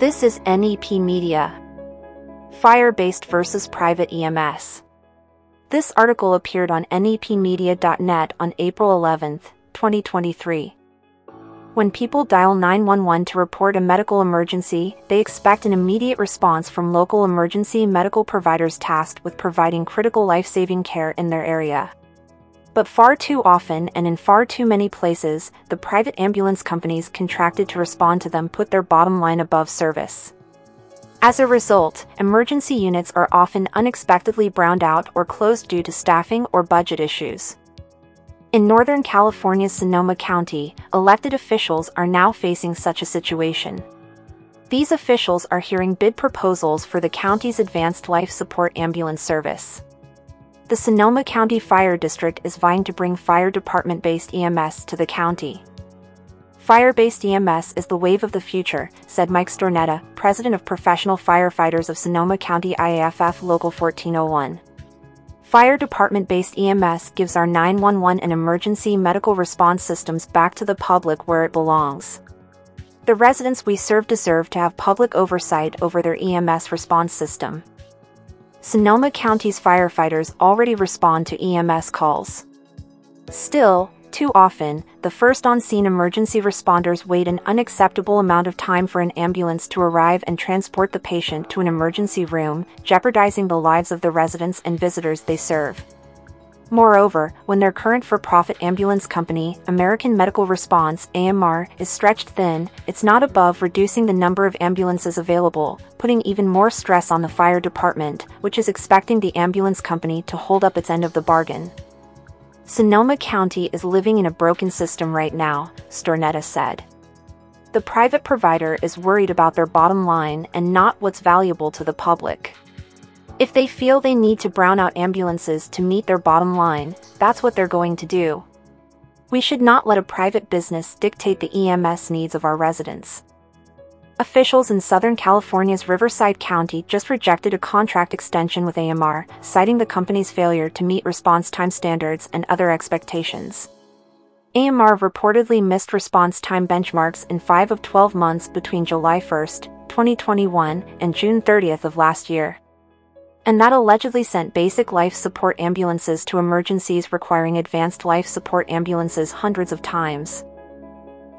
This is NEP Media. Fire based versus private EMS. This article appeared on nepmedia.net on April 11, 2023. When people dial 911 to report a medical emergency, they expect an immediate response from local emergency medical providers tasked with providing critical life saving care in their area. But far too often and in far too many places, the private ambulance companies contracted to respond to them put their bottom line above service. As a result, emergency units are often unexpectedly browned out or closed due to staffing or budget issues. In Northern California's Sonoma County, elected officials are now facing such a situation. These officials are hearing bid proposals for the county's advanced life support ambulance service. The Sonoma County Fire District is vying to bring fire department based EMS to the county. Fire based EMS is the wave of the future, said Mike Stornetta, president of Professional Firefighters of Sonoma County IAFF Local 1401. Fire department based EMS gives our 911 and emergency medical response systems back to the public where it belongs. The residents we serve deserve to have public oversight over their EMS response system. Sonoma County's firefighters already respond to EMS calls. Still, too often, the first on scene emergency responders wait an unacceptable amount of time for an ambulance to arrive and transport the patient to an emergency room, jeopardizing the lives of the residents and visitors they serve. Moreover, when their current for profit ambulance company, American Medical Response AMR, is stretched thin, it's not above reducing the number of ambulances available, putting even more stress on the fire department, which is expecting the ambulance company to hold up its end of the bargain. Sonoma County is living in a broken system right now, Stornetta said. The private provider is worried about their bottom line and not what's valuable to the public. If they feel they need to brown out ambulances to meet their bottom line, that's what they're going to do. We should not let a private business dictate the EMS needs of our residents. Officials in Southern California's Riverside County just rejected a contract extension with AMR, citing the company's failure to meet response time standards and other expectations. AMR reportedly missed response time benchmarks in 5 of 12 months between July 1, 2021 and June 30 of last year. And that allegedly sent basic life support ambulances to emergencies requiring advanced life support ambulances hundreds of times.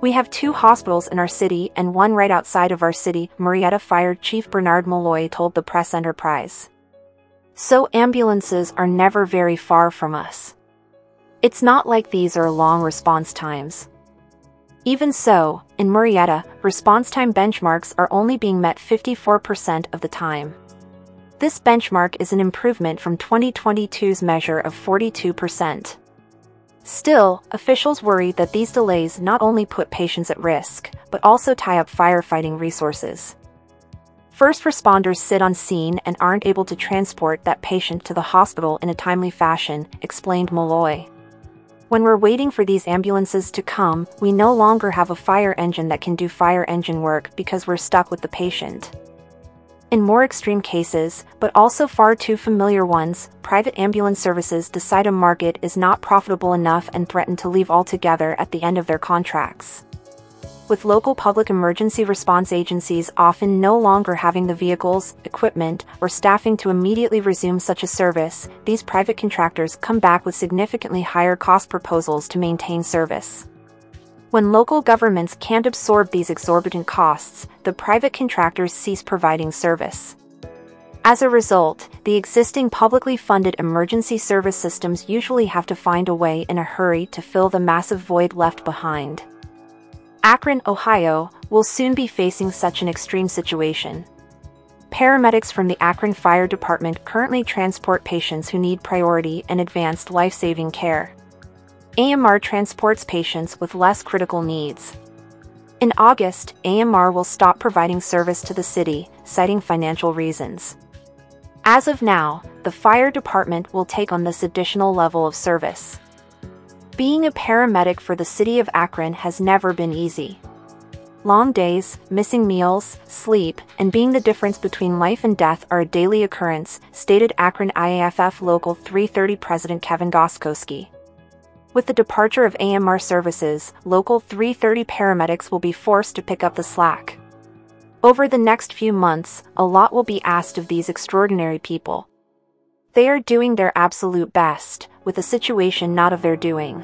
We have two hospitals in our city and one right outside of our city, Murrieta Fire Chief Bernard Malloy told the press enterprise. So ambulances are never very far from us. It's not like these are long response times. Even so, in Murrieta, response time benchmarks are only being met 54% of the time. This benchmark is an improvement from 2022's measure of 42%. Still, officials worry that these delays not only put patients at risk, but also tie up firefighting resources. First responders sit on scene and aren't able to transport that patient to the hospital in a timely fashion, explained Malloy. When we're waiting for these ambulances to come, we no longer have a fire engine that can do fire engine work because we're stuck with the patient. In more extreme cases, but also far too familiar ones, private ambulance services decide a market is not profitable enough and threaten to leave altogether at the end of their contracts. With local public emergency response agencies often no longer having the vehicles, equipment, or staffing to immediately resume such a service, these private contractors come back with significantly higher cost proposals to maintain service. When local governments can't absorb these exorbitant costs, the private contractors cease providing service. As a result, the existing publicly funded emergency service systems usually have to find a way in a hurry to fill the massive void left behind. Akron, Ohio, will soon be facing such an extreme situation. Paramedics from the Akron Fire Department currently transport patients who need priority and advanced life saving care. AMR transports patients with less critical needs. In August, AMR will stop providing service to the city, citing financial reasons. As of now, the fire department will take on this additional level of service. Being a paramedic for the city of Akron has never been easy. Long days, missing meals, sleep, and being the difference between life and death are a daily occurrence, stated Akron IAFF Local 330 President Kevin Goskowski. With the departure of AMR services, Local 330 paramedics will be forced to pick up the slack. Over the next few months, a lot will be asked of these extraordinary people. They are doing their absolute best, with a situation not of their doing.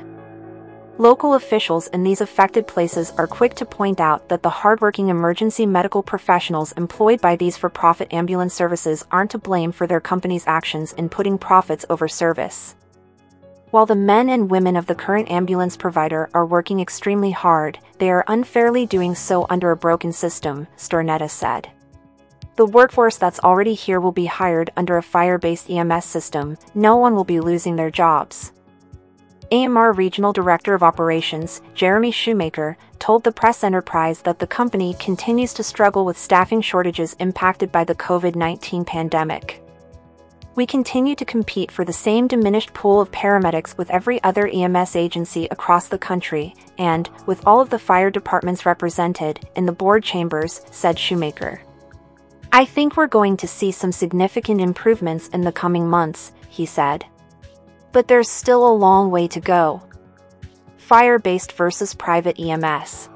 Local officials in these affected places are quick to point out that the hardworking emergency medical professionals employed by these for-profit ambulance services aren't to blame for their company's actions in putting profits over service. While the men and women of the current ambulance provider are working extremely hard, they are unfairly doing so under a broken system, Stornetta said. The workforce that's already here will be hired under a fire-based EMS system, no one will be losing their jobs. AMR Regional Director of Operations, Jeremy Shoemaker, told the press enterprise that the company continues to struggle with staffing shortages impacted by the COVID 19 pandemic. We continue to compete for the same diminished pool of paramedics with every other EMS agency across the country, and, with all of the fire departments represented, in the board chambers, said Shoemaker. I think we're going to see some significant improvements in the coming months, he said but there's still a long way to go. Fire-based versus private EMS.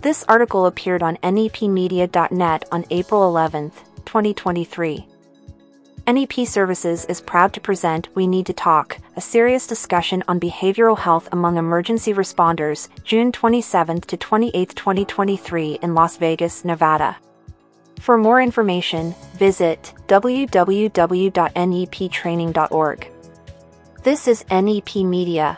This article appeared on nepmedia.net on April 11, 2023. NEP Services is proud to present We Need to Talk, a serious discussion on behavioral health among emergency responders, June 27 to 28, 2023 in Las Vegas, Nevada. For more information, visit www.neptraining.org. This is NEP Media.